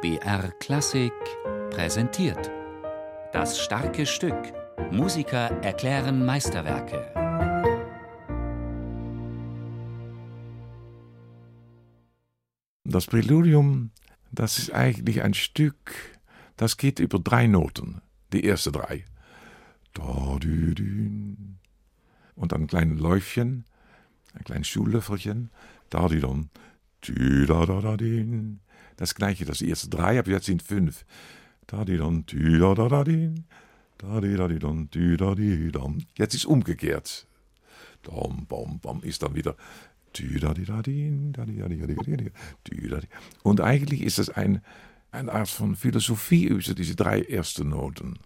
BR Klassik präsentiert. Das starke Stück. Musiker erklären Meisterwerke. Das Präludium, das ist eigentlich ein Stück, das geht über drei Noten. Die ersten drei. Und dann ein kleines Läufchen, ein kleines Schuhlöffelchen. Da, die dann. Das gleiche, das erste drei, aber jetzt sind fünf. Jetzt ist umgekehrt. Ist dann wieder. Und eigentlich ist es ein, eine Art von Philosophie über diese drei ersten Noten.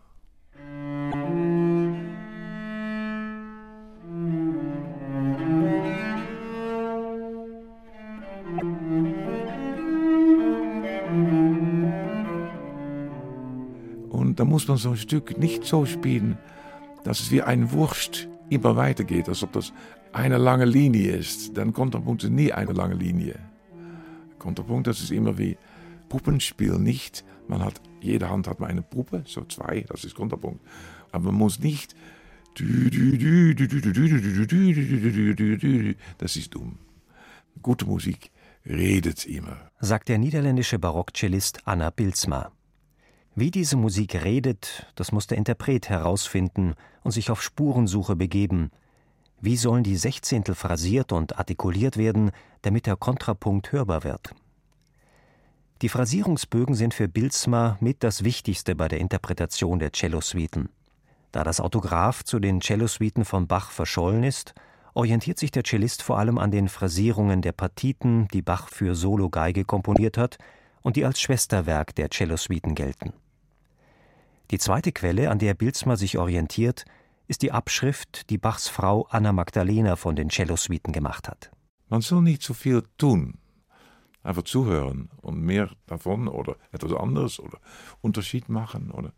Da muss man so ein Stück nicht so spielen, dass es wie ein Wurst immer weitergeht, als ob das eine lange Linie ist. Dann Kontrapunkt ist nie eine lange Linie. Kontrapunkt, das ist immer wie Puppenspiel nicht. Man hat, jede Hand hat eine Puppe, so zwei, das ist Kontrapunkt. Aber man muss nicht das ist dumm. Gute Musik redet immer. Sagt der niederländische Barockcellist Anna Bilsma. Wie diese Musik redet, das muss der Interpret herausfinden und sich auf Spurensuche begeben. Wie sollen die Sechzehntel phrasiert und artikuliert werden, damit der Kontrapunkt hörbar wird? Die Phrasierungsbögen sind für Bilsma mit das Wichtigste bei der Interpretation der Cellosuiten. Da das Autograph zu den Cellosuiten von Bach verschollen ist, orientiert sich der Cellist vor allem an den Phrasierungen der Partiten, die Bach für Solo-Geige komponiert hat und die als Schwesterwerk der Cellosuiten gelten. Die zweite Quelle, an der Bilsma sich orientiert, ist die Abschrift, die Bachs Frau Anna Magdalena von den Cellosuiten gemacht hat. Man soll nicht so viel tun, einfach zuhören und mehr davon oder etwas anderes oder Unterschied machen oder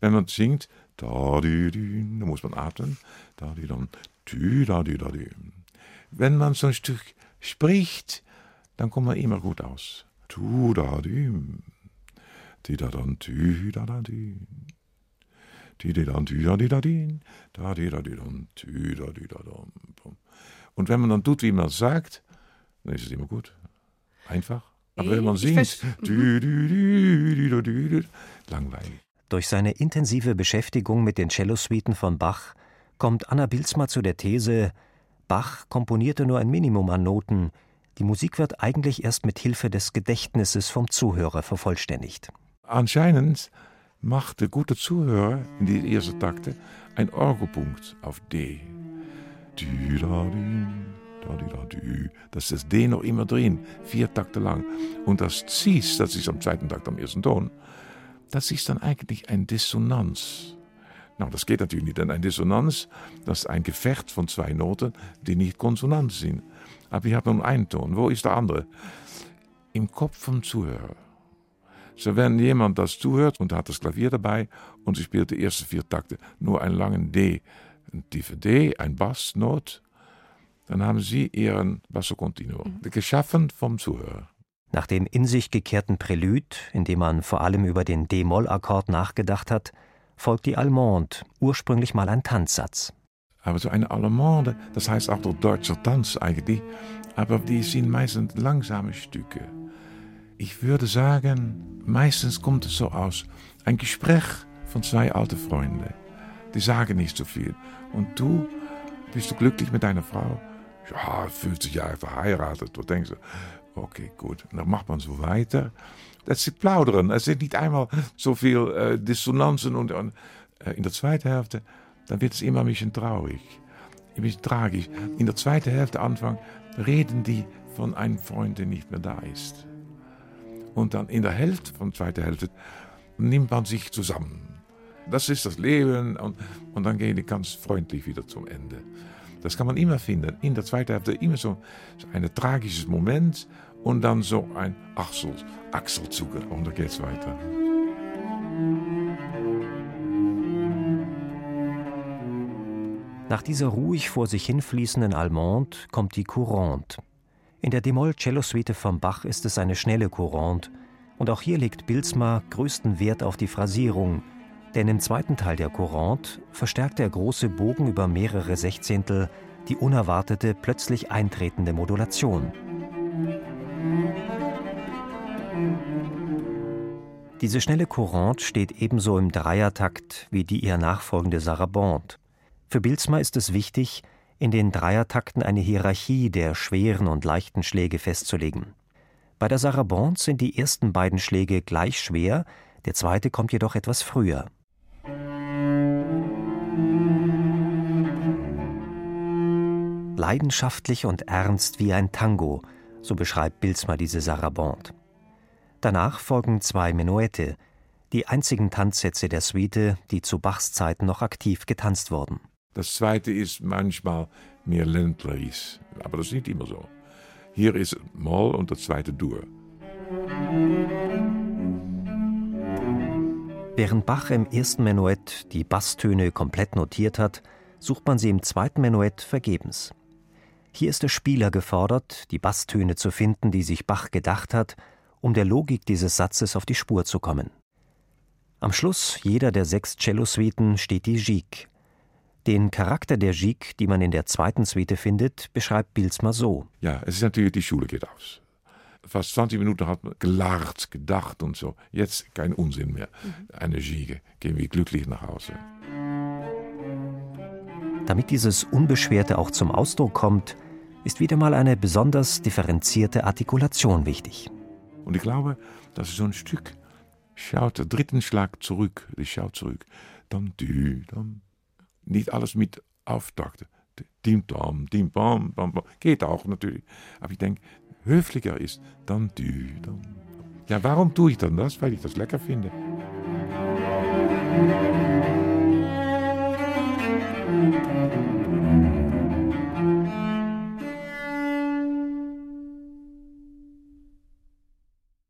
wenn man singt, da di di, dann muss man atmen, da di dann, tü da di da di. Wenn man so ein Stück spricht, dann kommt man immer gut aus. Tu da di, di da dann, tü da da di. Di di dann, tü da di da di, da di da di dann, tü da di da dann. Und wenn man dann tut, wie man sagt, dann ist es immer gut. Einfach. Aber wenn man singt, dü, dü, dü, dü, langweilig. Durch seine intensive Beschäftigung mit den Cellosuiten von Bach kommt Anna Bilsma zu der These, Bach komponierte nur ein Minimum an Noten, die Musik wird eigentlich erst mit Hilfe des Gedächtnisses vom Zuhörer vervollständigt. Anscheinend macht der gute Zuhörer in die ersten Takte ein Orgelpunkt auf D. Das ist das D noch immer drin, vier Takte lang. Und das Cis, das ist am zweiten Takt am ersten Ton, das ist dann eigentlich ein Dissonanz. Nou, das geht natürlich nicht, denn ein Dissonanz, das ist ein Gefecht von zwei Noten, die nicht konsonant sind. Aber ich habe nur einen Ton. Wo ist der andere? Im Kopf vom Zuhörer. So, wenn jemand das zuhört und hat das Klavier dabei und sie spielt die ersten vier Takte nur einen langen D, ein tiefe D, ein Bassnot, dann haben sie ihren Basso Continuo, mhm. geschaffen vom Zuhörer. Nach dem in sich gekehrten Prälud, in dem man vor allem über den D-Moll-Akkord nachgedacht hat, folgt die Allemande, ursprünglich mal ein Tanzsatz. Aber so eine Allemande, das heißt auch der deutsche Tanz eigentlich, aber die sind meistens langsame Stücke. Ich würde sagen, meistens kommt es so aus, ein Gespräch von zwei alten Freunden. Die sagen nicht so viel. Und du, bist du glücklich mit deiner Frau? Ja, 50 Jahre verheiratet. Du denkst du, okay, gut. Und dann macht man so weiter. Das ist plaudern. Es sind nicht einmal so viel äh, Dissonanzen. Und, und äh, in der zweiten Hälfte, dann wird es immer ein bisschen traurig. Ein bisschen tragisch. In der zweiten Hälfte, Anfang, reden die von einem Freund, der nicht mehr da ist. Und dann in der Hälfte von der zweiten Hälfte nimmt man sich zusammen. Das ist das Leben und, und dann gehen die ganz freundlich wieder zum Ende. Das kann man immer finden. In der zweiten Hälfte immer so, ein tragisches Moment und dann so ein Achsel, Achselzucker und dann geht's weiter. Nach dieser ruhig vor sich hinfließenden Allemande kommt die Courante. In der D-Moll-Cellosuite von Bach ist es eine schnelle Courante, Und auch hier legt Bilsma größten Wert auf die Phrasierung, denn im zweiten Teil der Courante verstärkt der große Bogen über mehrere Sechzehntel die unerwartete, plötzlich eintretende Modulation. Diese schnelle Courante steht ebenso im Dreiertakt wie die ihr nachfolgende Sarabande. Für Bilsma ist es wichtig, in den Dreiertakten eine Hierarchie der schweren und leichten Schläge festzulegen. Bei der Sarabande sind die ersten beiden Schläge gleich schwer, der zweite kommt jedoch etwas früher. Leidenschaftlich und ernst wie ein Tango, so beschreibt Bilsma diese Sarabande. Danach folgen zwei Menuette, die einzigen Tanzsätze der Suite, die zu Bachs Zeiten noch aktiv getanzt wurden. Das zweite ist manchmal mehr ländlich, aber das ist nicht immer so. Hier ist Moll und das zweite Dur. Während Bach im ersten Menuett die Basstöne komplett notiert hat, sucht man sie im zweiten Menuett vergebens. Hier ist der Spieler gefordert, die Basstöne zu finden, die sich Bach gedacht hat, um der Logik dieses Satzes auf die Spur zu kommen. Am Schluss jeder der sechs Cellosuiten steht die Gigue. Den Charakter der Gigue, die man in der zweiten Suite findet, beschreibt Bilsma so. Ja, es ist natürlich, die Schule geht aus. Fast 20 Minuten hat man gelacht, gedacht und so. Jetzt kein Unsinn mehr. Eine Gigue. Gehen wir glücklich nach Hause. Damit dieses Unbeschwerte auch zum Ausdruck kommt, ist wieder mal eine besonders differenzierte Artikulation wichtig. Und ich glaube, das ist so ein Stück. Schaut, der dritten Schlag zurück, die schaut zurück. Dann dü, dann. Nicht alles mit Auftakt. Dim, dam, dim, bam, bam, bam. Geht auch natürlich. Aber ich denke, höflicher ist dann dü, dann. Ja, warum tue ich dann das? Weil ich das lecker finde. Musik